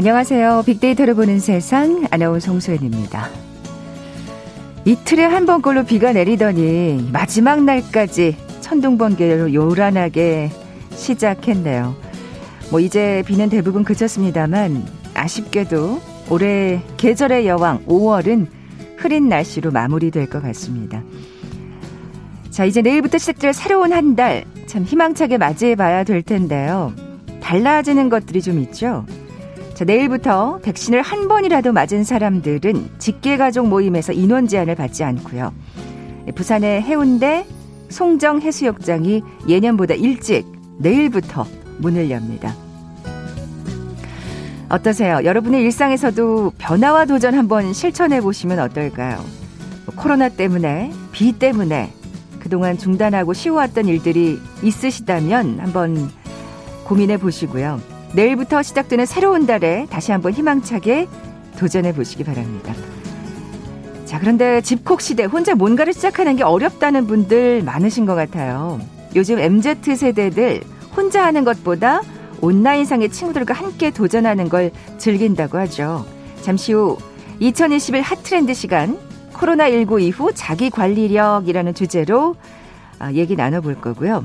안녕하세요. 빅데이터를 보는 세상 아나운서 홍소연입니다. 이틀에 한 번꼴로 비가 내리더니 마지막 날까지 천둥번개로 요란하게 시작했네요. 뭐 이제 비는 대부분 그쳤습니다만 아쉽게도 올해 계절의 여왕 5월은 흐린 날씨로 마무리될 것 같습니다. 자, 이제 내일부터 시작될 새로운 한 달 참 희망차게 맞이해 봐야 될 텐데요. 달라지는 것들이 좀 있죠. 자, 내일부터 백신을 한 번이라도 맞은 사람들은 직계가족 모임에서 인원 제한을 받지 않고요. 부산의 해운대 송정 해수욕장이 예년보다 일찍 내일부터 문을 엽니다. 어떠세요? 여러분의 일상에서도 변화와 도전 한번 실천해 보시면 어떨까요? 뭐 코로나 때문에, 비 때문에 그동안 중단하고 쉬워왔던 일들이 있으시다면 한번 고민해 보시고요. 내일부터 시작되는 새로운 달에 다시 한번 희망차게 도전해 보시기 바랍니다. 자, 그런데 집콕 시대 혼자 뭔가를 시작하는 게 어렵다는 분들 많으신 것 같아요. 요즘 MZ 세대들 혼자 하는 것보다 온라인상의 친구들과 함께 도전하는 걸 즐긴다고 하죠. 잠시 후 2021 핫트렌드 시간 코로나19 이후 자기 관리력이라는 주제로 아, 얘기 나눠볼 거고요.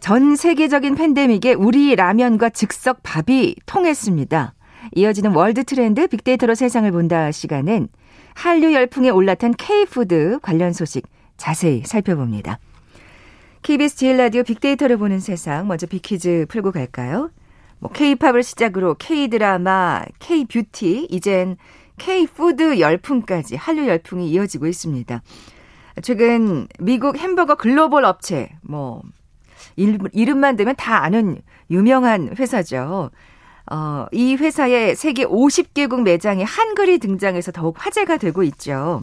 전 세계적인 팬데믹에 우리 라면과 즉석 밥이 통했습니다. 이어지는 월드 트렌드 빅데이터로 세상을 본다 시간엔 한류 열풍에 올라탄 K푸드 관련 소식 자세히 살펴봅니다. KBS 제일 라디오 빅데이터를 보는 세상 먼저 빅퀴즈 풀고 갈까요? 뭐 K팝을 시작으로 K드라마, K뷰티, 이젠 K푸드 열풍까지 한류 열풍이 이어지고 있습니다. 최근 미국 햄버거 글로벌 업체 뭐 이름만 되면 다 아는 유명한 회사죠. 어, 이 회사의 세계 50개국 매장에 한글이 등장해서 더욱 화제가 되고 있죠.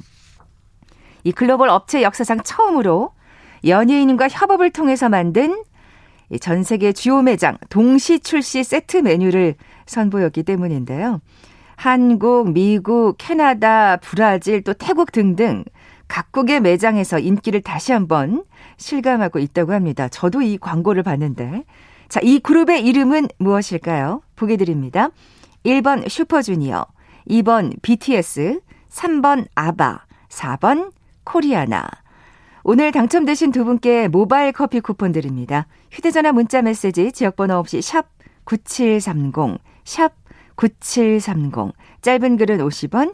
이 글로벌 업체 역사상 처음으로 연예인과 협업을 통해서 만든 전 세계 주요 매장 동시 출시 세트 메뉴를 선보였기 때문인데요. 한국, 미국, 캐나다, 브라질, 또 태국 등등 각국의 매장에서 인기를 다시 한번 실감하고 있다고 합니다. 저도 이 광고를 봤는데. 자, 이 그룹의 이름은 무엇일까요? 보기 드립니다. 1번 슈퍼주니어, 2번 BTS, 3번 아바, 4번 코리아나. 오늘 당첨되신 두 분께 모바일 커피 쿠폰 드립니다. 휴대전화 문자 메시지 지역번호 없이 샵 9730, 샵 9730. 짧은 글은 50원,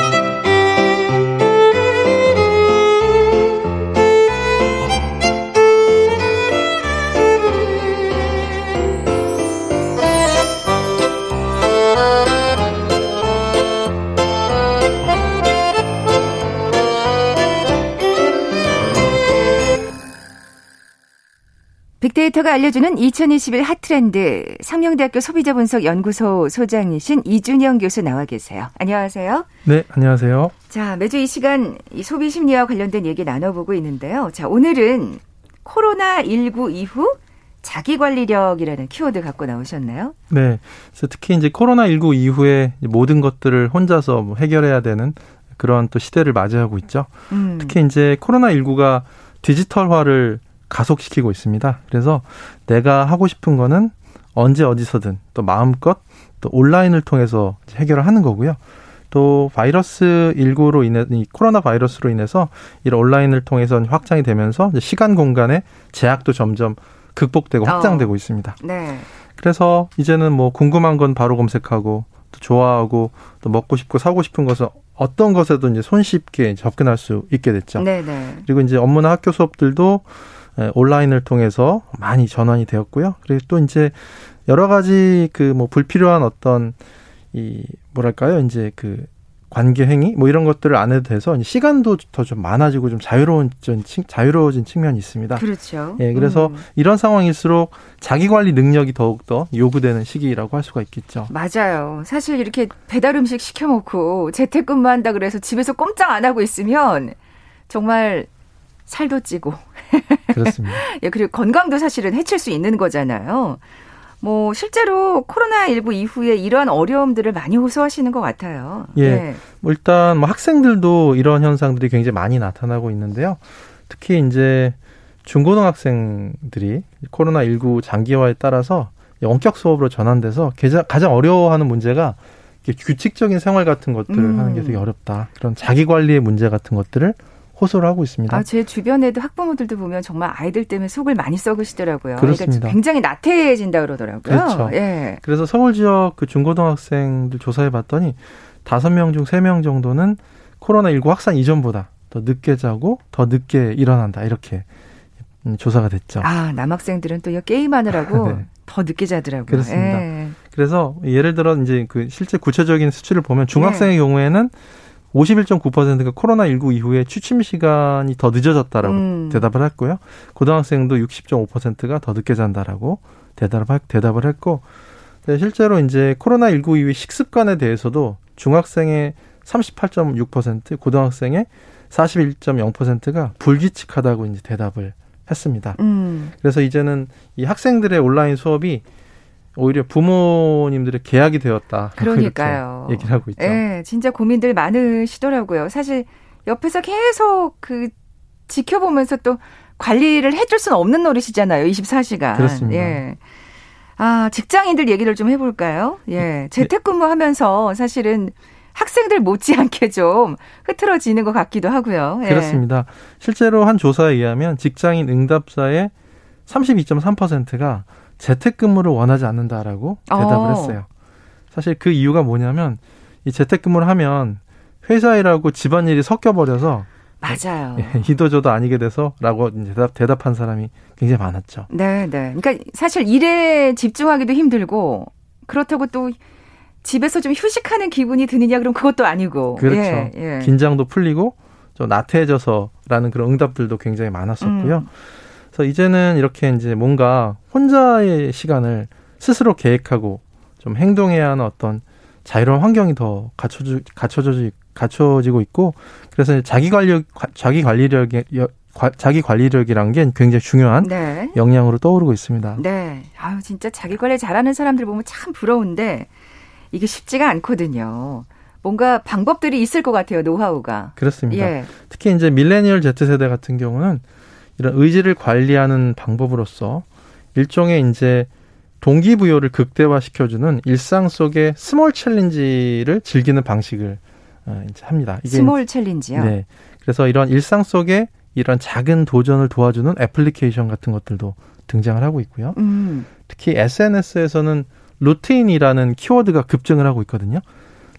빅데이터가 알려주는 2021 핫트렌드 상명대학교 소비자분석연구소 소장이신 이준영 교수 나와 계세요. 안녕하세요. 네, 안녕하세요. 자, 매주 이 시간 이 소비 심리와 관련된 얘기 나눠보고 있는데요. 자, 오늘은 코로나19 이후 자기 관리력이라는 키워드 갖고 나오셨나요? 네. 그래서 특히 이제 코로나19 이후에 모든 것들을 혼자서 뭐 해결해야 되는 그런 또 시대를 맞이하고 있죠. 음. 특히 이제 코로나19가 디지털화를 가속시키고 있습니다. 그래서 내가 하고 싶은 거는 언제 어디서든 또 마음껏 또 온라인을 통해서 해결을 하는 거고요. 또 바이러스 19로 인해 이 코로나 바이러스로 인해서 이런 온라인을 통해서 확장이 되면서 시간 공간의 제약도 점점 극복되고 어. 확장되고 어. 있습니다. 네. 그래서 이제는 뭐 궁금한 건 바로 검색하고 또 좋아하고 또 먹고 싶고 사고 싶은 것을 어떤 것에도 이제 손쉽게 접근할 수 있게 됐죠. 네네. 네. 그리고 이제 업무나 학교 수업들도 예, 온라인을 통해서 많이 전환이 되었고요. 그리고 또 이제 여러 가지 그 뭐 불필요한 어떤 이 뭐랄까요 이제 그 관계 행위 뭐 이런 것들을 안 해도 돼서 시간도 더 좀 많아지고 좀 자유로운 좀 자유로워진 측면이 있습니다. 그렇죠. 예, 그래서 음. 이런 상황일수록 자기 관리 능력이 더욱 더 요구되는 시기라고 할 수가 있겠죠. 맞아요. 사실 이렇게 배달 음식 시켜 먹고 재택근무한다 그래서 집에서 꼼짝 안 하고 있으면 정말 살도 찌고 그렇습니다. 예, 그리고 건강도 사실은 해칠 수 있는 거잖아요. 뭐 실제로 코로나19 이후에 이러한 어려움들을 많이 호소하시는 것 같아요. 예. 네. 뭐 일단 뭐 학생들도 이런 현상들이 굉장히 많이 나타나고 있는데요. 특히 이제 중고등학생들이 코로나19 장기화에 따라서 원격 수업으로 전환돼서 가장 어려워하는 문제가 규칙적인 생활 같은 것들을 음. 하는 게 되게 어렵다. 그런 자기 관리의 문제 같은 것들을 호소를 하고 있습니다. 아, 제 주변에도 학부모들도 보면 정말 아이들 때문에 속을 많이 썩으시더라고요. 그러니까 그렇습니다. 그러니까 굉장히 나태해진다 그러더라고요. 그렇죠. 예. 그래서 서울 지역 그 중고등학생들 조사해 봤더니 다섯 명 중 세 명 정도는 코로나19 확산 이전보다 더 늦게 자고 더 늦게 일어난다. 이렇게 음, 조사가 됐죠. 아, 남학생들은 또 게임하느라고 네. 더 늦게 자더라고요. 그렇습니다. 예. 그래서 예를 들어 이제 그 실제 구체적인 수치를 보면 중학생의 네. 경우에는 51.9%가 코로나19 이후에 취침 시간이 더 늦어졌다라고 음. 대답을 했고요. 고등학생도 60.5%가 더 늦게 잔다라고 대답을, 대답을 했고, 네, 실제로 이제 코로나19 이후의 식습관에 대해서도 중학생의 38.6%, 고등학생의 41.0%가 불규칙하다고 이제 대답을 했습니다. 음. 그래서 이제는 이 학생들의 온라인 수업이 오히려 부모님들의 계약이 되었다. 그러니까요. 얘기를 하고 있죠. 네, 진짜 고민들 많으시더라고요. 사실 옆에서 계속 그 지켜보면서 또 관리를 해줄 수는 없는 노릇이잖아요. 24시간. 그렇습니다. 예. 아, 직장인들 얘기를 좀 해볼까요? 예. 네. 재택근무 하면서 사실은 학생들 못지않게 좀 흐트러지는 것 같기도 하고요. 예. 그렇습니다. 실제로 한 조사에 의하면 직장인 응답자의 32.3%가 재택근무를 원하지 않는다라고 대답을 어. 했어요. 사실 그 이유가 뭐냐면 이 재택근무를 하면 회사 일하고 집안 일이 섞여 버려서 맞아요. 예, 이도저도 아니게 돼서라고 대답 대답한 사람이 굉장히 많았죠. 네, 네. 그러니까 사실 일에 집중하기도 힘들고 그렇다고 또 집에서 좀 휴식하는 기분이 드느냐 그럼 그것도 아니고. 그렇죠. 예, 예. 긴장도 풀리고 좀 나태해져서라는 그런 응답들도 굉장히 많았었고요. 음. 그래서 이제는 이렇게 이제 뭔가 혼자의 시간을 스스로 계획하고 좀 행동해야 하는 어떤 자유로운 환경이 더 갖춰져 갖춰져 갖춰지고 있고 그래서 자기 관리 자기 관리력이 자기 관리력이란 게 굉장히 중요한 네. 역량으로 떠오르고 있습니다. 네. 아유 진짜 자기 관리 잘하는 사람들 보면 참 부러운데 이게 쉽지가 않거든요. 뭔가 방법들이 있을 것 같아요, 노하우가. 그렇습니다. 예. 특히 이제 밀레니얼 Z세대 같은 경우는 이런 의지를 관리하는 방법으로서 일종의 이제 동기부여를 극대화시켜주는 일상 속의 small challenge를 즐기는 방식을 어, 이제 합니다. 이게 small challenge요? 네. 그래서 이런 일상 속에 이런 작은 도전을 도와주는 애플리케이션 같은 것들도 등장을 하고 있고요. 음. 특히 SNS에서는 루틴이라는 키워드가 급증을 하고 있거든요.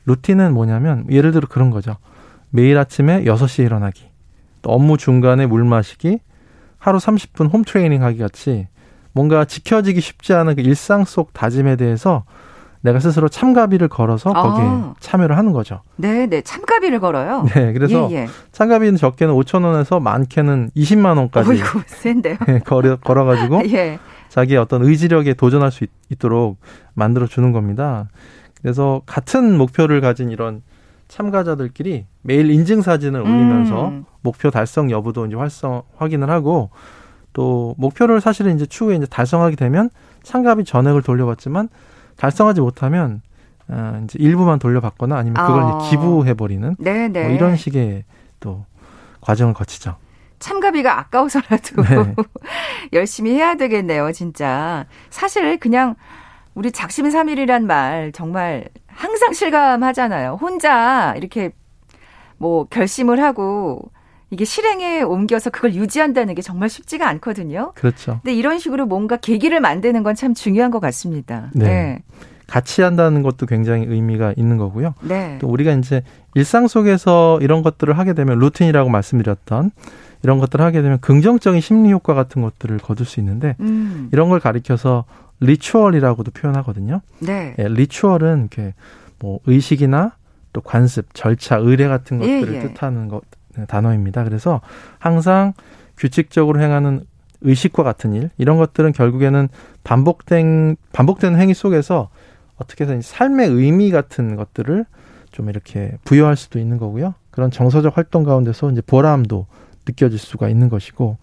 루틴은 뭐냐면 예를 들어 그런 거죠. 매일 아침에 6시에 일어나기. 또 업무 중간에 물 마시기. 하루 30분 홈 트레이닝 하기 같이 뭔가 지켜지기 쉽지 않은 그 일상 속 다짐에 대해서 내가 스스로 참가비를 걸어서 거기에 아. 참여를 하는 거죠. 네, 네. 참가비를 걸어요. 네, 그래서 예, 예. 참가비는 적게는 5천 원에서 많게는 20만 원까지. 어이구, 센데요. 네, 걸어 걸어 가지고 예. 자기의 어떤 의지력에 도전할 수 있, 도록 만들어 주는 겁니다. 그래서 같은 목표를 가진 이런 참가자들끼리 매일 인증 사진을 올리면서 음. 목표 달성 여부도 이제 활성 확인을 하고 또 목표를 사실은 이제 추후에 이제 달성하게 되면 참가비 전액을 돌려받지만 달성하지 못하면 어, 이제 일부만 돌려받거나 아니면 그걸 어. 이제 기부해 버리는 뭐 이런 식의 또 과정을 거치죠. 참가비가 아까워서라도 네. 열심히 해야 되겠네요, 진짜. 사실 그냥 우리 작심 삼일이란 말 정말 항상 실감하잖아요. 혼자 이렇게 뭐 결심을 하고 이게 실행에 옮겨서 그걸 유지한다는 게 정말 쉽지가 않거든요. 그렇죠. 근데 이런 식으로 뭔가 계기를 만드는 건 참 중요한 것 같습니다. 네. 네. 같이 한다는 것도 굉장히 의미가 있는 거고요. 네. 또 우리가 이제 일상 속에서 이런 것들을 하게 되면 루틴이라고 말씀드렸던 이런 것들을 하게 되면 긍정적인 심리 효과 같은 것들을 거둘 수 있는데 음. 이런 걸 가리켜서 ritual이라고도 표현하거든요. 네. 예, ritual은 이렇게 뭐 의식이나 또 관습, 절차, 의례 같은 예, 것들을 예, 예. 뜻하는 것 네, 단어입니다. 그래서 항상 규칙적으로 행하는 의식과 같은 일 이런 것들은 결국에는 반복된 반복되는 행위 속에서 어떻게 해서 삶의 의미 같은 것들을 좀 이렇게 부여할 수도 있는 거고요. 그런 정서적 활동 가운데서 이제 보람도 느껴질 수가 있는 것이고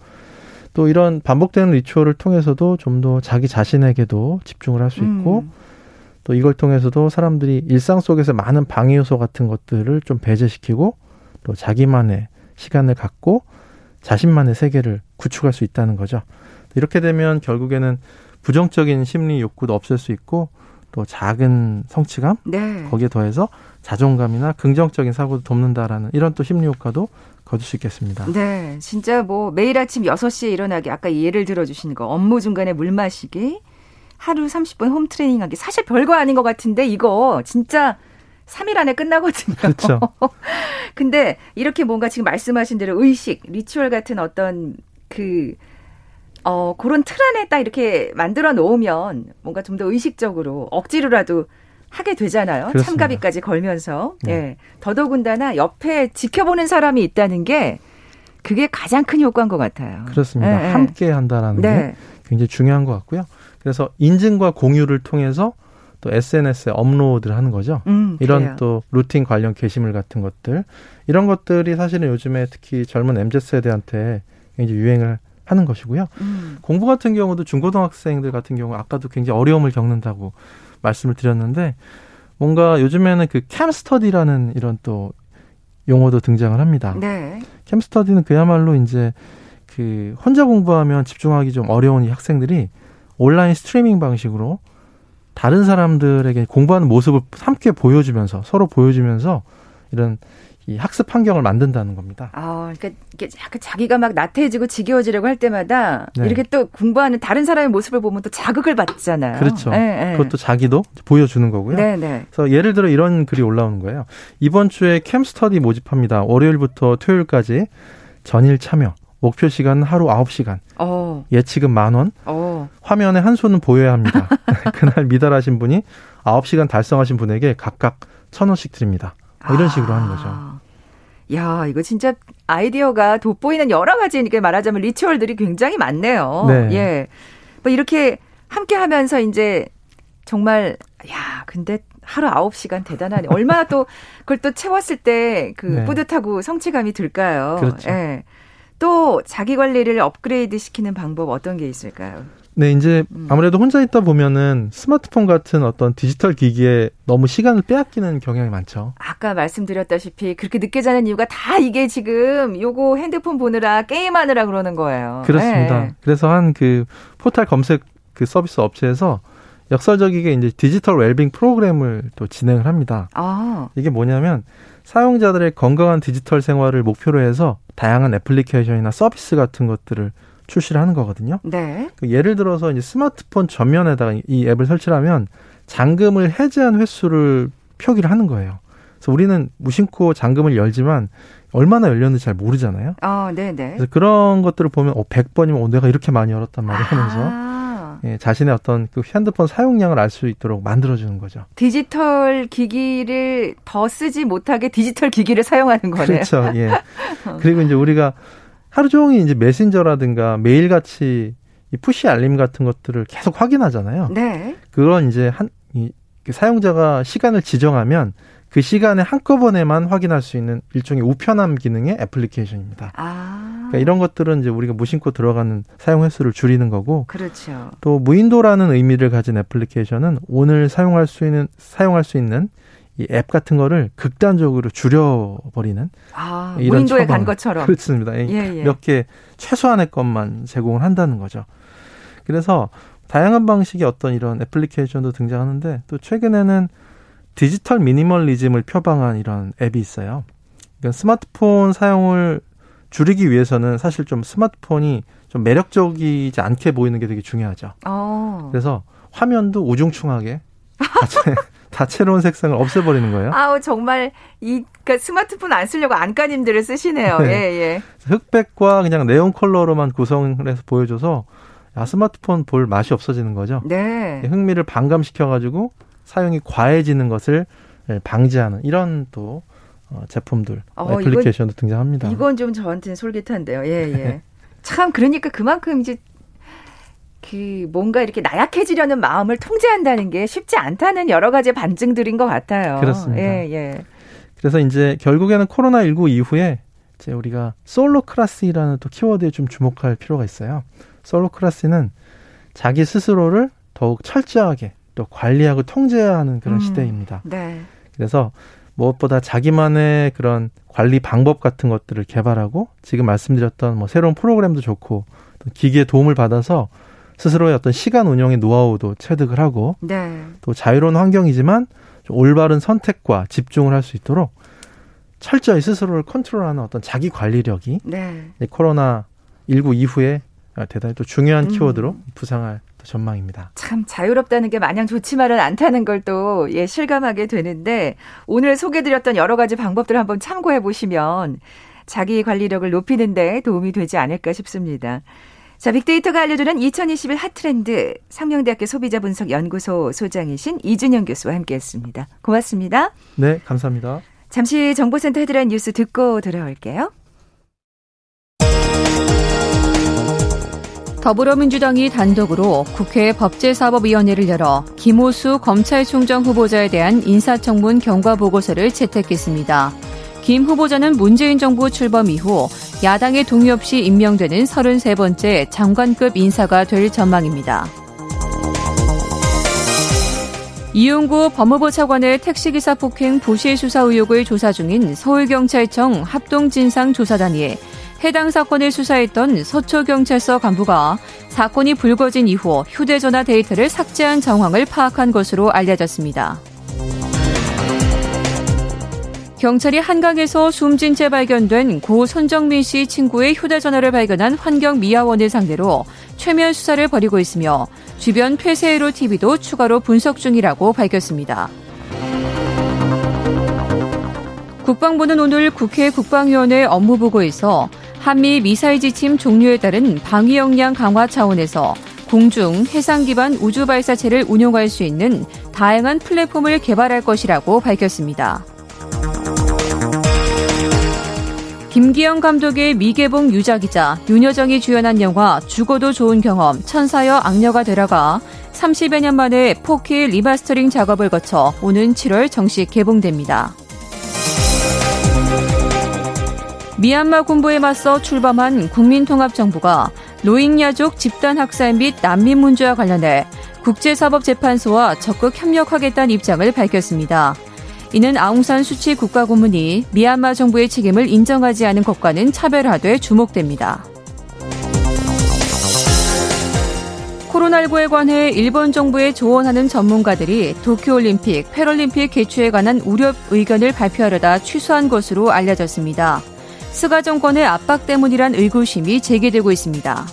또 이런 반복되는 리추얼을 통해서도 좀 더 자기 자신에게도 집중을 할 수 있고 음. 또 이걸 통해서도 사람들이 일상 속에서 많은 방해 요소 같은 것들을 좀 배제시키고 또 자기만의 시간을 갖고 자신만의 세계를 구축할 수 있다는 거죠. 이렇게 되면 결국에는 부정적인 심리 욕구도 없앨 수 있고 또 작은 성취감 네. 거기에 더해서 자존감이나 긍정적인 사고도 돕는다라는 이런 또 심리 효과도 거둘 수 있겠습니다. 네. 진짜 뭐 매일 아침 6시에 일어나기 아까 예를 들어 주신 거 업무 중간에 물 마시기 하루 30분 홈 트레이닝 하기 사실 별거 아닌 것 같은데 이거 진짜 3일 안에 끝나거든요. 그렇죠. 근데 이렇게 뭔가 지금 말씀하신 대로 의식, 리추얼 같은 어떤 그 어, 그런 틀 안에 딱 이렇게 만들어 놓으면 뭔가 좀 더 의식적으로 억지로라도 하게 되잖아요. 그렇습니다. 참가비까지 걸면서. 네. 예. 더더군다나 옆에 지켜보는 사람이 있다는 게 그게 가장 큰 효과인 것 같아요. 그렇습니다. 예, 예. 함께 한다라는 네. 게 굉장히 중요한 것 같고요. 그래서 인증과 공유를 통해서 또 SNS에 업로드를 하는 거죠. 음, 이런 또 루틴 관련 게시물 같은 것들 이런 것들이 사실은 요즘에 특히 젊은 MZ 세대한테 굉장히 유행을 하는 것이고요. 음. 공부 같은 경우도 중고등학생들 같은 경우 아까도 굉장히 어려움을 겪는다고 말씀을 드렸는데 뭔가 요즘에는 그 캠스터디라는 이런 또 용어도 등장을 합니다. 네. 캠스터디는 그야말로 이제 그 혼자 공부하면 집중하기 좀 어려운 이 학생들이 온라인 스트리밍 방식으로 다른 사람들에게 공부하는 모습을 함께 보여주면서 서로 보여주면서 이런 이 학습 환경을 만든다는 겁니다. 아, 그러니까 이게 약간 자기가 막 나태해지고 지겨워지려고 할 때마다 네. 이렇게 또 공부하는 다른 사람의 모습을 보면 또 자극을 받잖아요. 그렇죠. 네, 네. 그것도 자기도 보여주는 거고요. 네, 네. 그래서 예를 들어 이런 글이 올라오는 거예요. 이번 주에 캠 스터디 모집합니다. 월요일부터 토요일까지 전일 참여. 목표 시간은 하루 9시간. 어. 예치금 만 원. 어. 화면에 한 손은 보여야 합니다. 그날 미달하신 분이 9시간 달성하신 분에게 각각 천 원씩 드립니다. 뭐 이런 식으로 하는 거죠. 아. 야, 이거 진짜 아이디어가 돋보이는 여러 가지, 이렇게 말하자면 리추얼들이 굉장히 많네요. 네. 예. 뭐 이렇게 함께 하면서 이제 정말, 야, 근데 하루 아홉 시간 대단하네. 얼마나 또 그걸 또 채웠을 때그 네. 뿌듯하고 성취감이 들까요? 그렇죠. 예. 또 자기 관리를 업그레이드 시키는 방법 어떤 게 있을까요? 네, 이제 음. 아무래도 혼자 있다 보면은 스마트폰 같은 어떤 디지털 기기에 너무 시간을 빼앗기는 경향이 많죠. 아까 말씀드렸다시피 그렇게 늦게 자는 이유가 다 이게 지금 요거 핸드폰 보느라 게임하느라 그러는 거예요. 그렇습니다. 네. 그래서 한 그 포털 검색 그 서비스 업체에서 역설적이게 이제 디지털 웰빙 프로그램을 또 진행을 합니다. 아. 이게 뭐냐면 사용자들의 건강한 디지털 생활을 목표로 해서 다양한 애플리케이션이나 서비스 같은 것들을 출시를 하는 거거든요. 네. 그 예를 들어서 이제 스마트폰 전면에다가 이 앱을 설치하면 잠금을 해제한 횟수를 표기를 하는 거예요. 그래서 우리는 무심코 잠금을 열지만 얼마나 열렸는지 잘 모르잖아요. 어, 네, 네. 그래서 그런 것들을 보면 어 100번이면 어 내가 이렇게 많이 열었단 말이야 하면서 아. 예, 자신의 어떤 그 핸드폰 사용량을 알 수 있도록 만들어 주는 거죠. 디지털 기기를 더 쓰지 못하게 디지털 기기를 사용하는 거네요. 그렇죠. 예. 그리고 이제 우리가 하루 종일 이제 메신저라든가 메일 같이 이 푸시 알림 같은 것들을 계속 확인하잖아요. 네. 그런 이제 한, 이, 사용자가 시간을 지정하면 그 시간에 한꺼번에만 확인할 수 있는 일종의 우편함 기능의 애플리케이션입니다. 아. 그러니까 이런 것들은 이제 우리가 무심코 들어가는 사용 횟수를 줄이는 거고. 그렇죠. 또 무인도라는 의미를 가진 애플리케이션은 오늘 사용할 수 있는 사용할 수 있는 이앱 같은 거를 극단적으로 줄여버리는 아, 이런 무인도에 간 것처럼 그렇습니다. 예, 예. 몇개 최소한의 것만 제공을 한다는 거죠. 그래서 다양한 방식의 어떤 이런 애플리케이션도 등장하는데 또 최근에는 디지털 미니멀리즘을 표방한 이런 앱이 있어요. 그러니까 스마트폰 사용을 줄이기 위해서는 사실 좀 스마트폰이 좀 매력적이지 않게 보이는 게 되게 중요하죠. 어. 그래서 화면도 우중충하게 다채로운 색상을 없애버리는 거예요. 아우 정말 이 그러니까 스마트폰 안 쓰려고 안까님들을 쓰시네요. 네. 예 예. 흑백과 그냥 네온 컬러로만 구성을 해서 보여줘서 야 스마트폰 볼 맛이 없어지는 거죠. 네. 흥미를 반감시켜가지고 사용이 과해지는 것을 방지하는 이런 또 어, 제품들 어, 애플리케이션도 이건, 등장합니다. 이건 좀 저한테는 솔깃한데요. 예 예. 참 그러니까 그만큼 이제 그 뭔가 이렇게 나약해지려는 마음을 통제한다는 게 쉽지 않다는 여러 가지 반증들인 것 같아요. 그렇습니다. 예, 예. 그래서 이제 결국에는 코로나 19 이후에 이제 우리가 솔로 클라스라는 또 키워드에 좀 주목할 필요가 있어요. 솔로 클라스는 자기 스스로를 더욱 철저하게 또 관리하고 통제하는 그런 음, 시대입니다. 네. 그래서 무엇보다 자기만의 그런 관리 방법 같은 것들을 개발하고 지금 말씀드렸던 뭐 새로운 프로그램도 좋고 기기의 도움을 받아서 스스로의 어떤 시간 운영의 노하우도 체득을 하고 네. 또 자유로운 환경이지만 올바른 선택과 집중을 할 수 있도록 철저히 스스로를 컨트롤하는 어떤 자기 관리력이 네. 코로나 19 이후에 대단히 또 중요한 음. 키워드로 부상할 전망입니다. 참 자유롭다는 게 마냥 좋지만은 않다는 걸 또 예, 실감하게 되는데 오늘 소개드렸던 여러 가지 방법들 한번 참고해 보시면 자기 관리력을 높이는 데 도움이 되지 않을까 싶습니다. 자, 빅데이터가 알려주는 2021 핫트렌드 상명대학교 소비자분석연구소 소장이신 이준영 교수와 함께했습니다. 고맙습니다. 네, 감사합니다. 잠시 정보센터 헤드라인 뉴스 듣고 돌아올게요. 더불어민주당이 단독으로 국회 법제사법위원회를 열어 김호수 검찰총장 후보자에 대한 인사청문 경과 보고서를 채택했습니다. 김 후보자는 문재인 정부 출범 이후 야당의 동의 없이 임명되는 33번째 장관급 인사가 될 전망입니다. 이용구 법무부 차관의 택시기사 폭행 부실 수사 의혹을 조사 중인 서울경찰청 합동진상조사단이 해당 사건을 수사했던 서초경찰서 간부가 사건이 불거진 이후 휴대전화 데이터를 삭제한 정황을 파악한 것으로 알려졌습니다. 경찰이 한강에서 숨진 채 발견된 고 손정민 씨 친구의 휴대전화를 발견한 환경미화원을 상대로 최면 수사를 벌이고 있으며 주변 폐쇄로 TV도 추가로 분석 중이라고 밝혔습니다. 국방부는 오늘 국회 국방위원회 업무보고에서 한미 미사일 지침 종료에 따른 방위 역량 강화 차원에서 공중, 해상 기반 우주 발사체를 운용할 수 있는 다양한 플랫폼을 개발할 것이라고 밝혔습니다. 김기영 감독의 미개봉 유작이자 윤여정이 주연한 영화 죽어도 좋은 경험 천사여 악녀가 되라가 30여 년 만에 4K 리마스터링 작업을 거쳐 오는 7월 정식 개봉됩니다. 미얀마 군부에 맞서 출범한 국민통합정부가 로힝야족 집단 학살 및 난민 문제와 관련해 국제사법재판소와 적극 협력하겠다는 입장을 밝혔습니다. 이는 아웅산 수치 국가고문이 미얀마 정부의 책임을 인정하지 않은 것과는 차별화돼 주목됩니다. 코로나19에 관해 일본 정부에 조언하는 전문가들이 도쿄올림픽, 패럴림픽 개최에 관한 우려 의견을 발표하려다 취소한 것으로 알려졌습니다. 스가 정권의 압박 때문이란 의구심이 제기되고 있습니다.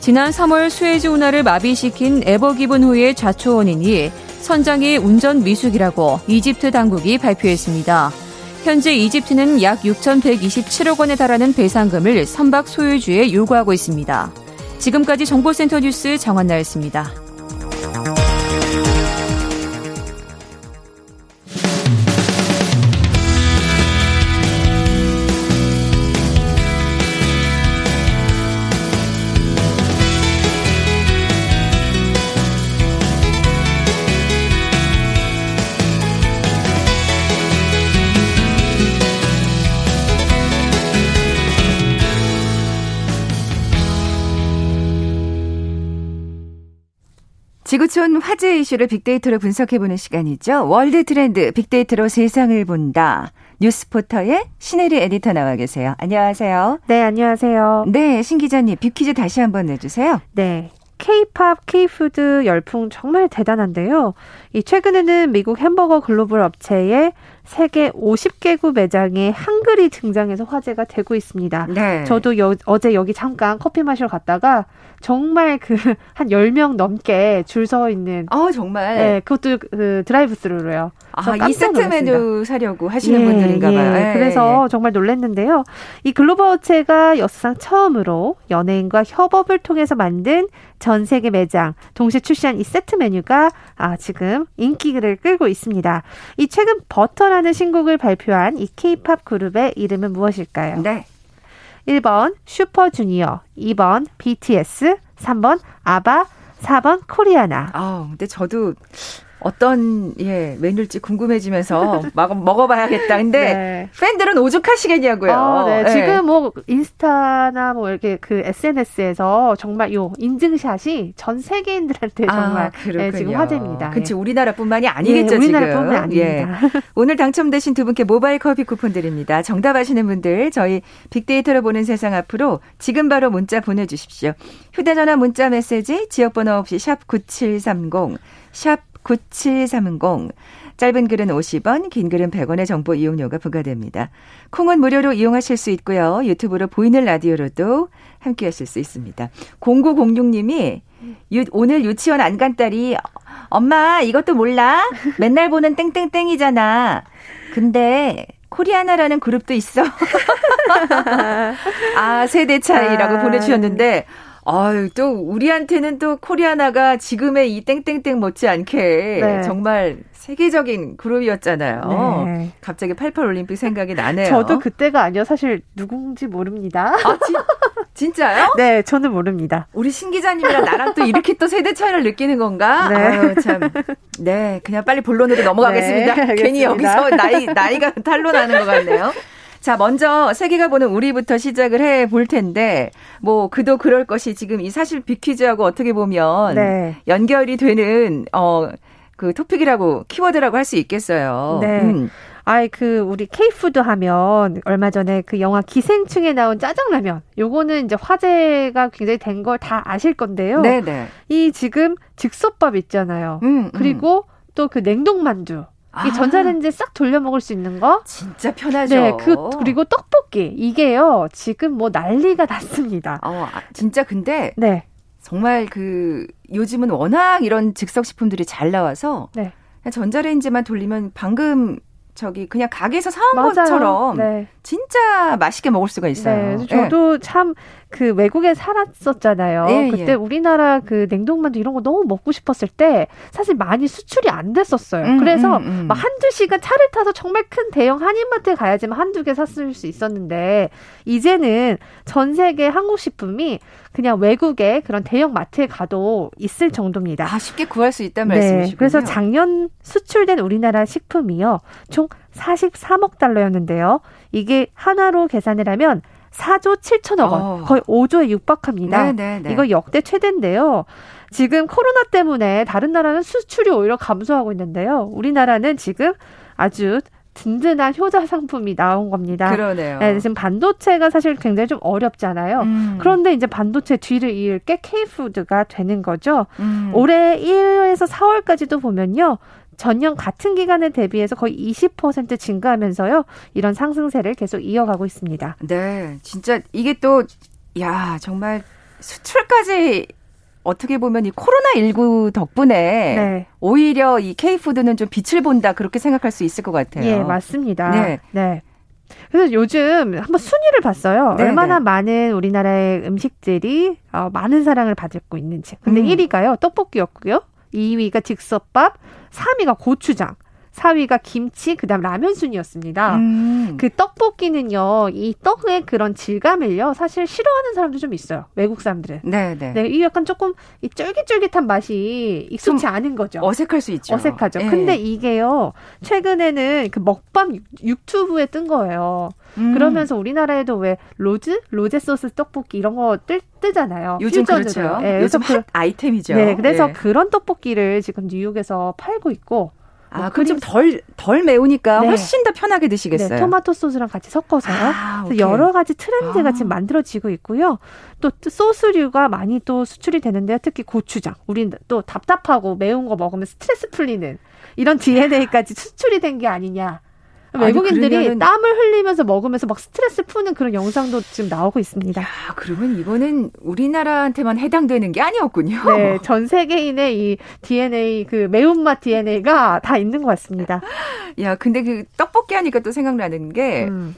지난 3월 수에즈 운하를 마비시킨 에버 기븐 호의 좌초 원인이 선장의 운전 미숙이라고 이집트 당국이 발표했습니다. 현재 이집트는 약 6,127억 원에 달하는 배상금을 선박 소유주에 요구하고 있습니다. 지금까지 정보센터 뉴스 정한나였습니다. 지구촌 화제 이슈를 빅데이터로 분석해보는 시간이죠. World 트렌드 빅데이터로 세상을 본다. 뉴스포터의 신혜리 에디터 나와 계세요. 안녕하세요. 네, 안녕하세요. 네, 신 기자님, 빅퀴즈 다시 한번 내주세요. 네. K-팝, K-푸드 열풍 정말 대단한데요. 이 최근에는 미국 햄버거 글로벌 업체의 세계 50개국 매장에 한글이 등장해서 화제가 되고 있습니다. 네. 저도 여, 어제 여기 잠깐 커피 마시러 갔다가 정말 그 한 10명 넘게 줄 서 있는. 아, 정말? 네, 그것도 그 드라이브 스루로요. 아, 이 세트 메뉴 사려고 하시는 예, 분들인가 봐요. 예, 예. 그래서 예. 정말 놀랐는데요. 이 글로벌 업체가 역사상 처음으로 연예인과 협업을 통해서 만든 전 세계 매장 동시에 출시한 이 세트 메뉴가 아, 지금 인기를 끌고 있습니다. 이 최근 버터 라는 신곡을 발표한 이 케이팝 그룹의 이름은 무엇일까요? 네. 1번 슈퍼주니어, 2번 BTS, 3번 아바, 4번 코리아나. 아, 근데 저도 어떤 예 메뉴일지 궁금해지면서 막 먹어봐야겠다. 근데 네. 팬들은 오죽하시겠냐고요. 아, 네. 네. 지금 뭐 인스타나 뭐 이렇게 그 SNS에서 정말 요 인증샷이 전 세계인들한테 아, 정말 아, 네, 지금 화제입니다. 예. 우리나라뿐만이 아니겠죠. 예, 우리나라뿐만 아닙니다. 예. 오늘 당첨되신 두 분께 모바일 커피 쿠폰 드립니다. 정답하시는 분들 저희 빅데이터로 보는 세상 앞으로 지금 바로 문자 보내주십시오. 휴대전화 문자 메시지 지역번호 없이 샵 #9730 샵 9730. 짧은 글은 50원, 긴 글은 100원의 정보 이용료가 부과됩니다. 콩은 무료로 이용하실 수 있고요. 유튜브로 보이는 라디오로도 함께 하실 수 있습니다. 0906님이 유, 오늘 유치원 안 간 딸이 엄마 이것도 몰라? 맨날 보는 땡땡땡이잖아. 근데 코리아나라는 그룹도 있어. 아, 세대 차이라고 아, 보내주셨는데, 아유, 또 우리한테는 또 코리아나가 지금의 이 땡땡땡 못지않게 네. 정말 세계적인 그룹이었잖아요. 네. 갑자기 88 올림픽 생각이 나네요. 저도 그때가 아니요. 사실 누군지 모릅니다. 아, 지, 진짜요? 네, 저는 모릅니다. 우리 신 기자님이랑 나랑 또 이렇게 또 세대 차이를 느끼는 건가? 네. 아유, 참. 네, 그냥 빨리 본론으로 넘어가겠습니다. 네, 괜히 여기서 나이, 나이가 탄로나는 것 같네요. 자, 먼저 세계가 보는 우리부터 시작을 해 볼 텐데, 뭐, 그도 그럴 것이 지금 이 사실 비퀴즈하고 어떻게 보면 네. 연결이 되는, 어, 그 토픽이라고, 키워드라고 할 수 있겠어요. 네. 음. 아이 그 우리 케이푸드 하면 얼마 전에 그 영화 기생충에 나온 짜장라면 요거는 이제 화제가 굉장히 된 걸 다 아실 건데요. 네네. 네. 이 지금 즉석밥 있잖아요. 음, 음. 그리고 또 그 냉동 만두. 이 아. 전자레인지에 싹 돌려 먹을 수 있는 거 진짜 편하죠. 네, 그 그리고 떡볶이 이게요 지금 뭐 난리가 났습니다. 어, 아, 진짜 근데 네. 정말 그 요즘은 워낙 이런 즉석 식품들이 잘 나와서 네. 전자레인지만 돌리면 방금 저기 그냥 가게에서 사온 맞아요. 것처럼 네. 진짜 맛있게 먹을 수가 있어요. 네, 저도 네. 참 그 외국에 살았었잖아요. 네, 그때 예. 우리나라 그 냉동만두 이런 거 너무 먹고 싶었을 때 사실 많이 수출이 안 됐었어요. 음, 그래서 음, 음. 막 한두 시간 차를 타서 정말 큰 대형 한인마트에 가야지만 한두 개 샀을 수 있었는데 이제는 전 세계 한국 식품이 그냥 외국에 그런 대형 마트에 가도 있을 정도입니다. 아, 쉽게 구할 수 있다는 네, 말씀이시군요. 그래서 작년 수출된 우리나라 식품이요. 총 43억 달러였는데요. 이게 하나로 계산을 하면 4조 7천억 원, 어. 거의 5조에 육박합니다. 네네네. 네, 네. 이거 역대 최대인데요. 지금 코로나 때문에 다른 나라는 수출이 오히려 감소하고 있는데요. 우리나라는 지금 아주 든든한 효자 상품이 나온 겁니다. 그러네요. 네, 지금 반도체가 사실 굉장히 좀 어렵잖아요. 음. 그런데 이제 반도체 뒤를 이을 게 K푸드가 되는 거죠. 음. 올해 1월에서 4월까지도 보면요. 전년 같은 기간에 대비해서 거의 20% 증가하면서요. 이런 상승세를 계속 이어가고 있습니다. 네. 진짜 이게 또, 야, 정말 수출까지 어떻게 보면 이 코로나19 덕분에 네. 오히려 이 K푸드는 좀 빛을 본다 그렇게 생각할 수 있을 것 같아요. 예, 맞습니다. 네. 네. 그래서 요즘 한번 순위를 봤어요. 네 얼마나 네. 많은 우리나라의 음식들이 어, 많은 사랑을 받고 있는지. 근데 음. 1위가요, 떡볶이였고요. 2위가 즉석밥, 3위가 고추장, 4위가 김치, 그다음 라면 순이었습니다. 음. 그 떡볶이는요, 이 떡의 그런 질감을요, 사실 싫어하는 사람도 좀 있어요. 외국 사람들은. 네, 네. 네, 이 약간 조금 이 쫄깃쫄깃한 맛이 익숙치 않은 거죠. 어색할 수 있죠. 어색하죠. 네. 근데 이게요, 최근에는 그 먹방 유튜브에 뜬 거예요. 음. 그러면서 우리나라에도 왜 로즈, 로제 소스 떡볶이 이런 거 뜰, 뜨잖아요. 요즘 그렇죠. 네, 요즘 그, 아이템이죠. 네, 그래서 네. 그런 떡볶이를 지금 뉴욕에서 팔고 있고 아, 뭐 그럼 좀 덜, 덜 매우니까 네. 훨씬 더 편하게 드시겠어요. 네, 토마토 소스랑 같이 섞어서요. 아, 여러 가지 트렌드가 아. 지금 만들어지고 있고요. 또 소스류가 많이 또 수출이 되는데요. 특히 고추장. 우린 또 답답하고 매운 거 먹으면 스트레스 풀리는 이런 DNA까지 수출이 된 게 아니냐. 외국인들이 아니, 땀을 흘리면서 먹으면서 막 스트레스 푸는 그런 영상도 지금 나오고 있습니다. 야, 그러면 이거는 우리나라한테만 해당되는 게 아니었군요. 네, 전 세계인의 이 DNA 그 매운맛 DNA가 다 있는 것 같습니다. 야, 근데 그 떡볶이 하니까 또 생각나는 게 음.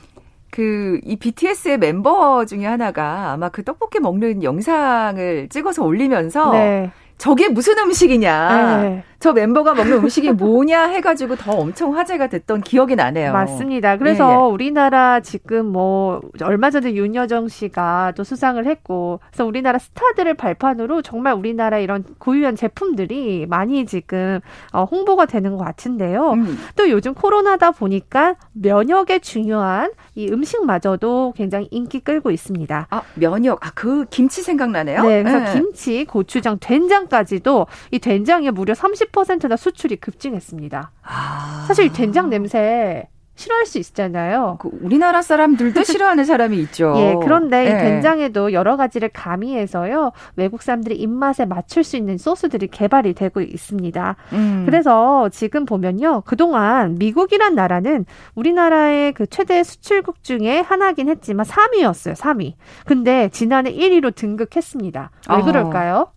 그이 BTS의 멤버 중에 하나가 아마 그 떡볶이 먹는 영상을 찍어서 올리면서 네. 저게 무슨 음식이냐. 네. 저 멤버가 먹는 음식이 뭐냐 해가지고 더 엄청 화제가 됐던 기억이 나네요. 맞습니다. 그래서 예, 예. 우리나라 지금 뭐 얼마 전에 윤여정 씨가 또 수상을 했고, 그래서 우리나라 스타들을 발판으로 정말 우리나라 이런 고유한 제품들이 많이 지금 어, 홍보가 되는 것 같은데요. 음. 또 요즘 코로나다 보니까 면역에 중요한 이 음식마저도 굉장히 인기 끌고 있습니다. 아 면역, 아 그 김치 생각나네요. 네, 그래서 네. 김치, 고추장, 된장까지도 이 된장에 무려 30%나 수출이 급증했습니다. 아. 사실 된장 냄새 싫어할 수 있잖아요. 그 우리나라 사람들도 싫어하는 사람이 있죠. 예, 그런데 네. 이 된장에도 여러 가지를 가미해서요. 외국 사람들이 입맛에 맞출 수 있는 소스들이 개발이 되고 있습니다. 음. 그래서 지금 보면요. 그동안 미국이란 나라는 우리나라의 그 최대 수출국 중에 하나긴 했지만 3위였어요. 3위. 근데 지난해 1위로 등극했습니다. 왜 아. 그럴까요?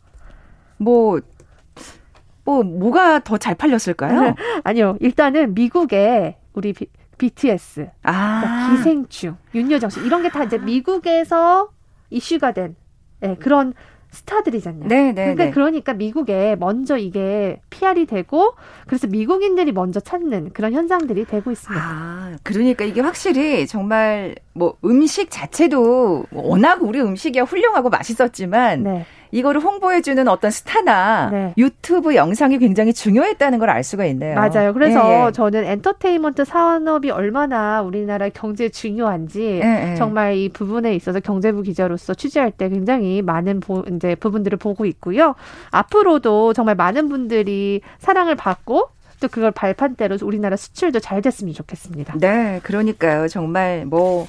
뭐, 뭐, 뭐가 더 잘 팔렸을까요? 아니요. 일단은 미국에 우리 BTS, 아. 그러니까 기생충, 윤여정 씨 이런 게 다 이제 미국에서 이슈가 된 네, 그런 스타들이잖아요. 네, 네, 그러니까, 네. 그러니까 미국에 먼저 이게 PR이 되고 그래서 미국인들이 먼저 찾는 그런 현상들이 되고 있습니다. 아, 그러니까 이게 확실히 정말 뭐 음식 자체도 워낙 우리 음식이 훌륭하고 맛있었지만 네. 이거를 홍보해주는 어떤 스타나 네. 유튜브 영상이 굉장히 중요했다는 걸 알 수가 있네요. 맞아요. 그래서 예, 예. 저는 엔터테인먼트 산업이 얼마나 우리나라 경제에 중요한지 예, 예, 정말 이 부분에 있어서 경제부 기자로서 취재할 때 굉장히 많은 보, 이제 부분들을 보고 있고요. 앞으로도 정말 많은 분들이 사랑을 받고 또 그걸 발판대로 우리나라 수출도 잘 됐으면 좋겠습니다. 네, 그러니까요. 정말 뭐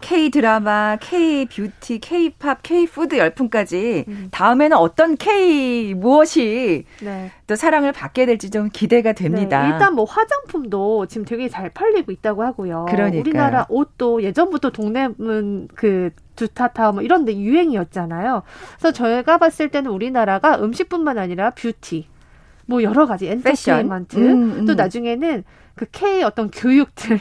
K 드라마, K 뷰티, K 팝, K 푸드 열풍까지 음. 다음에는 어떤 K 무엇이 네. 또 사랑을 받게 될지 좀 기대가 됩니다. 네, 일단 뭐 화장품도 지금 되게 잘 팔리고 있다고 하고요. 그러니까 우리나라 옷도 예전부터 동대문 그 두타 뭐 이런 데 유행이었잖아요. 그래서 저희가 봤을 때는 우리나라가 음식뿐만 아니라 뷰티 뭐 여러 가지 엔터테인먼트 음, 음. 또 나중에는 그 K 어떤 교육들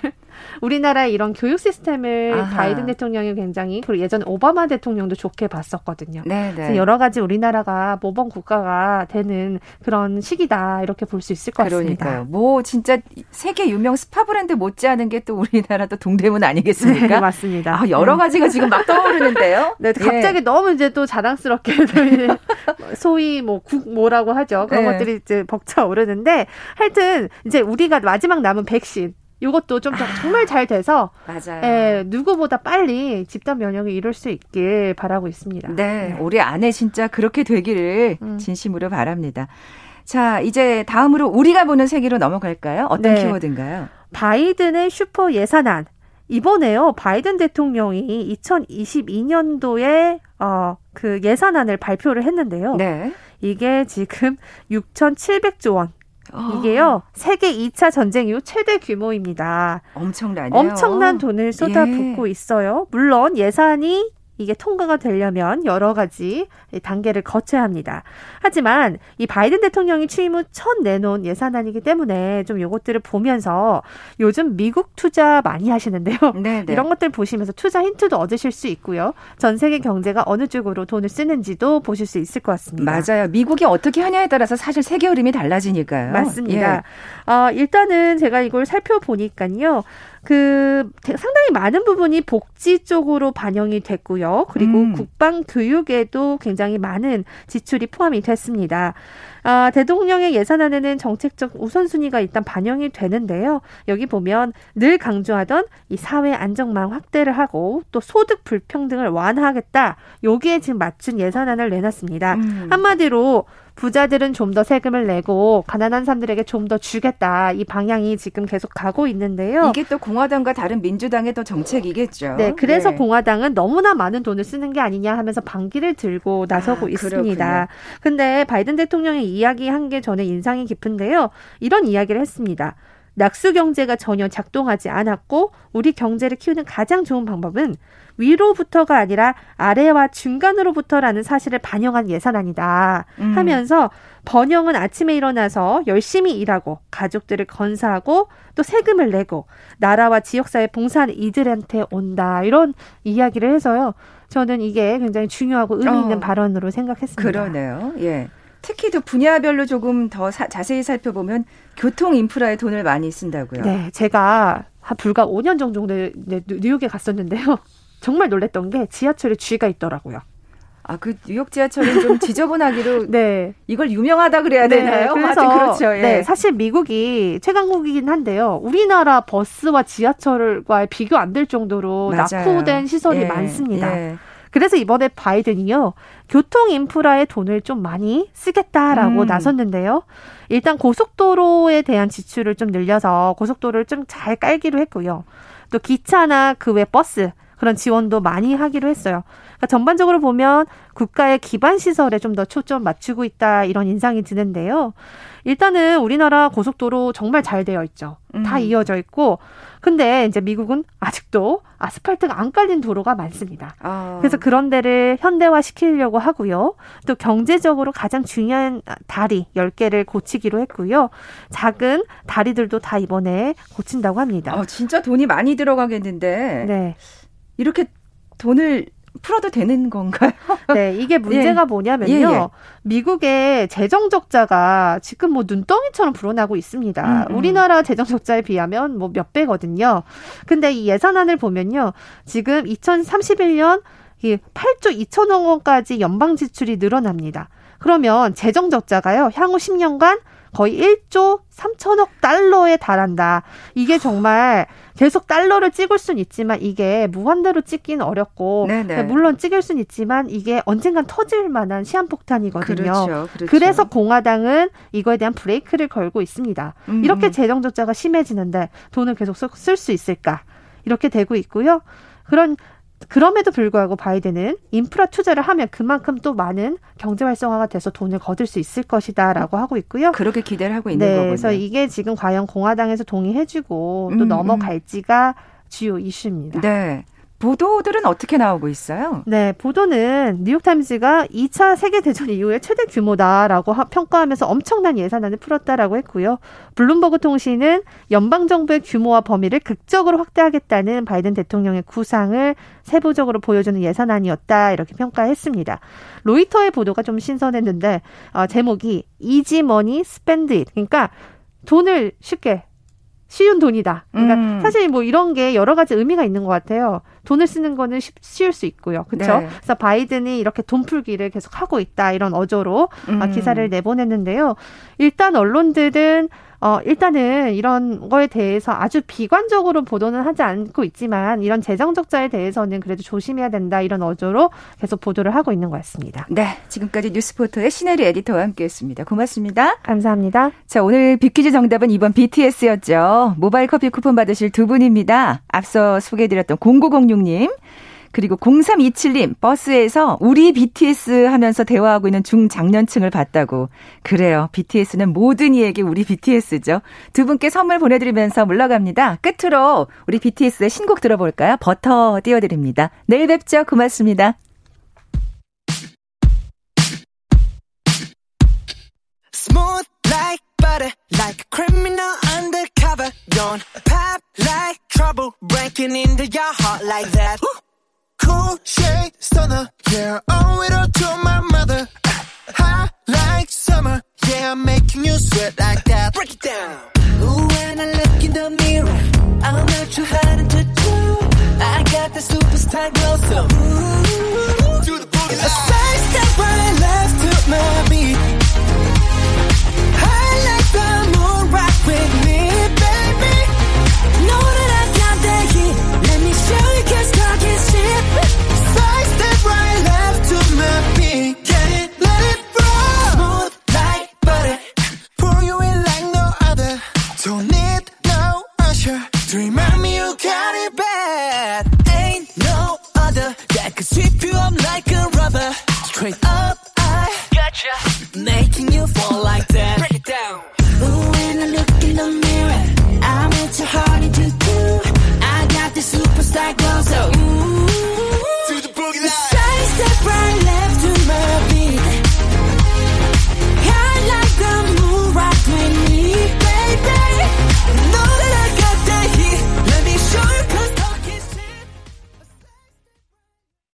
우리나라의 이런 교육 시스템을 아하. 바이든 대통령이 굉장히 그리고 예전 오바마 대통령도 좋게 봤었거든요. 네네. 그래서 여러 가지 우리나라가 모범 국가가 되는 그런 시기다 이렇게 볼 수 있을 것 그러니까요. 같습니다. 뭐 진짜 세계 유명 스파 브랜드 못지않은 게 또 우리나라도 동대문 아니겠습니까? 네, 맞습니다. 아, 여러 네. 가지가 지금 막 떠오르는데요. 네, 갑자기 예. 너무 이제 또 자랑스럽게 소위 뭐 국 뭐라고 하죠. 그런 네. 것들이 이제 벅차오르는데 하여튼 이제 우리가 마지막 남은 백신 이것도 좀 아, 정말 잘 돼서 맞아요. 예, 누구보다 빨리 집단 면역을 이룰 수 있길 바라고 있습니다. 네, 네. 우리 안에 진짜 그렇게 되기를 음. 진심으로 바랍니다. 자, 이제 다음으로 우리가 보는 세계로 넘어갈까요? 어떤 네. 키워드인가요? 바이든의 슈퍼 예산안. 이번에요, 바이든 대통령이 2022년도에, 어, 그 예산안을 발표를 했는데요. 네. 이게 지금 6,700조 원. 이게요, 세계 2차 전쟁 이후 최대 규모입니다. 엄청나네요. 엄청난 돈을 쏟아붓고 예. 있어요. 물론 예산이 이게 통과가 되려면 여러 가지 단계를 거쳐야 합니다. 하지만 이 바이든 대통령이 취임 후 첫 내놓은 예산안이기 때문에 좀 요것들을 보면서 요즘 미국 투자 많이 하시는데요. 네네. 네. 이런 것들 보시면서 투자 힌트도 얻으실 수 있고요. 전 세계 경제가 어느 쪽으로 돈을 쓰는지도 보실 수 있을 것 같습니다. 맞아요. 미국이 어떻게 하냐에 따라서 사실 세계 흐름이 달라지니까요. 맞습니다. 예. 어, 일단은 제가 이걸 살펴보니까요. 그 상당히 많은 부분이 복지 쪽으로 반영이 됐고요. 그리고 음. 국방 교육에도 굉장히 많은 지출이 포함이 됐습니다. 아, 대통령의 예산안에는 정책적 우선순위가 일단 반영이 되는데요. 여기 보면 늘 강조하던 이 사회 안정망 확대를 하고 또 소득 불평등을 완화하겠다. 여기에 지금 맞춘 예산안을 내놨습니다. 음. 한마디로 부자들은 좀 더 세금을 내고 가난한 사람들에게 좀 더 주겠다. 이 방향이 지금 계속 가고 있는데요. 이게 또 공화당과 다른 민주당의 또 정책이겠죠. 네, 그래서 네. 공화당은 너무나 많은 돈을 쓰는 게 아니냐 하면서 반기를 들고 나서고 아, 있습니다. 근데 바이든 대통령이 이야기한 게 저는 인상이 깊은데요. 이런 이야기를 했습니다. 낙수 경제가 전혀 작동하지 않았고 우리 경제를 키우는 가장 좋은 방법은 위로부터가 아니라 아래와 중간으로부터라는 사실을 반영한 예산안이다 음. 하면서 번영은 아침에 일어나서 열심히 일하고 가족들을 건사하고 또 세금을 내고 나라와 지역사회 봉사하는 이들한테 온다 이런 이야기를 해서요. 저는 이게 굉장히 중요하고 의미 있는 어. 발언으로 생각했습니다. 그러네요. 예. 특히 또 분야별로 조금 더 사, 자세히 살펴보면 교통 인프라에 돈을 많이 쓴다고요. 네, 제가 한 불과 5년 정도 뉴욕에 갔었는데요. 정말 놀랬던 게 지하철에 쥐가 있더라고요. 아, 그 뉴욕 지하철은 좀 지저분하기로 네. 이걸 유명하다 그래야 네, 되나요? 그래서 그렇죠. 예. 네, 사실 미국이 최강국이긴 한데요. 우리나라 버스와 지하철과 비교 안 될 정도로 맞아요. 낙후된 시설이 예, 많습니다. 예. 그래서 이번에 바이든이요. 교통 인프라에 돈을 좀 많이 쓰겠다라고 음. 나섰는데요. 일단 고속도로에 대한 지출을 좀 늘려서 고속도로를 좀 잘 깔기로 했고요. 또 기차나 그 외 버스 그런 지원도 많이 하기로 했어요. 그러니까 전반적으로 보면 국가의 기반 시설에 좀 더 초점 맞추고 있다 이런 인상이 드는데요. 일단은 우리나라 고속도로 정말 잘 되어 있죠. 음. 다 이어져 있고 근데 이제 미국은 아직도 아스팔트가 안 깔린 도로가 많습니다. 아. 그래서 그런 데를 현대화 시키려고 하고요. 또 경제적으로 가장 중요한 다리 10개를 고치기로 했고요. 작은 다리들도 다 이번에 고친다고 합니다. 아, 진짜 돈이 많이 들어가겠는데. 네. 이렇게 돈을 풀어도 되는 건가요? 네, 이게 문제가 예. 뭐냐면요. 예, 예. 미국의 재정 적자가 지금 뭐 눈덩이처럼 불어나고 있습니다. 음, 음. 우리나라 재정 적자에 비하면 뭐 몇 배거든요. 근데 이 예산안을 보면요. 지금 2031년 이 8조 2천억 원까지 연방 지출이 늘어납니다. 그러면 재정 적자가요. 향후 10년간 거의 1조 3천억 달러에 달한다. 이게 정말 계속 달러를 찍을 수는 있지만 이게 무한대로 찍기는 어렵고 네네. 물론 찍을 수는 있지만 이게 언젠간 터질 만한 시한폭탄이거든요. 그렇죠, 그렇죠. 그래서 공화당은 이거에 대한 브레이크를 걸고 있습니다. 음. 이렇게 재정 적자가 심해지는데 돈을 계속 쓸 수 있을까? 이렇게 되고 있고요. 그런 그럼에도 불구하고 바이든은 인프라 투자를 하면 그만큼 또 많은 경제 활성화가 돼서 돈을 거둘 수 있을 것이다라고 하고 있고요. 그렇게 기대를 하고 있는 네, 거군요. 그래서 이게 지금 과연 공화당에서 동의해주고 또 음, 음. 넘어갈지가 주요 이슈입니다. 네. 보도들은 어떻게 나오고 있어요? 네, 보도는 뉴욕타임즈가 2차 세계대전 이후에 최대 규모다라고 평가하면서 엄청난 예산안을 풀었다라고 했고요. 블룸버그 통신은 연방정부의 규모와 범위를 극적으로 확대하겠다는 바이든 대통령의 구상을 세부적으로 보여주는 예산안이었다 이렇게 평가했습니다. 로이터의 보도가 좀 신선했는데 어, 제목이 easy money spend it 그러니까 돈을 쉽게 쉬운 돈이다. 그러니까 음. 사실 뭐 이런 게 여러 가지 의미가 있는 것 같아요. 돈을 쓰는 거는 쉽, 쉬울 수 있고요. 그렇죠? 네. 그래서 바이든이 이렇게 돈 풀기를 계속 하고 있다 이런 어조로 음. 기사를 내보냈는데요. 일단 언론들은 어, 일단은 이런 거에 대해서 아주 비관적으로 보도는 하지 않고 있지만 이런 재정 적자에 대해서는 그래도 조심해야 된다 이런 어조로 계속 보도를 하고 있는 것 같습니다. 네. 지금까지 뉴스포터의 신혜리 에디터와 함께 했습니다. 고맙습니다. 감사합니다. 자, 오늘 비퀴즈 정답은 이번 BTS였죠. 모바일 커피 쿠폰 받으실 두 분입니다. 앞서 소개해드렸던 0906님. 그리고 0327님, 버스에서 우리 BTS 하면서 대화하고 있는 중장년층을 봤다고. 그래요. BTS는 모든 이에게 우리 BTS죠. 두 분께 선물 보내드리면서 물러갑니다. 끝으로 우리 BTS의 신곡 들어볼까요? 버터 띄워드립니다. 내일 뵙죠. 고맙습니다. Trouble, breaking into your heart like that. Cool shade stunner. Yeah, owe it all to my mother. Hot like summer. Yeah, I'm making you sweat like that. Break it down. Ooh, when I look in the mirror, I'm not too hard to do. I got the superstar glow, so ooh, do the booty.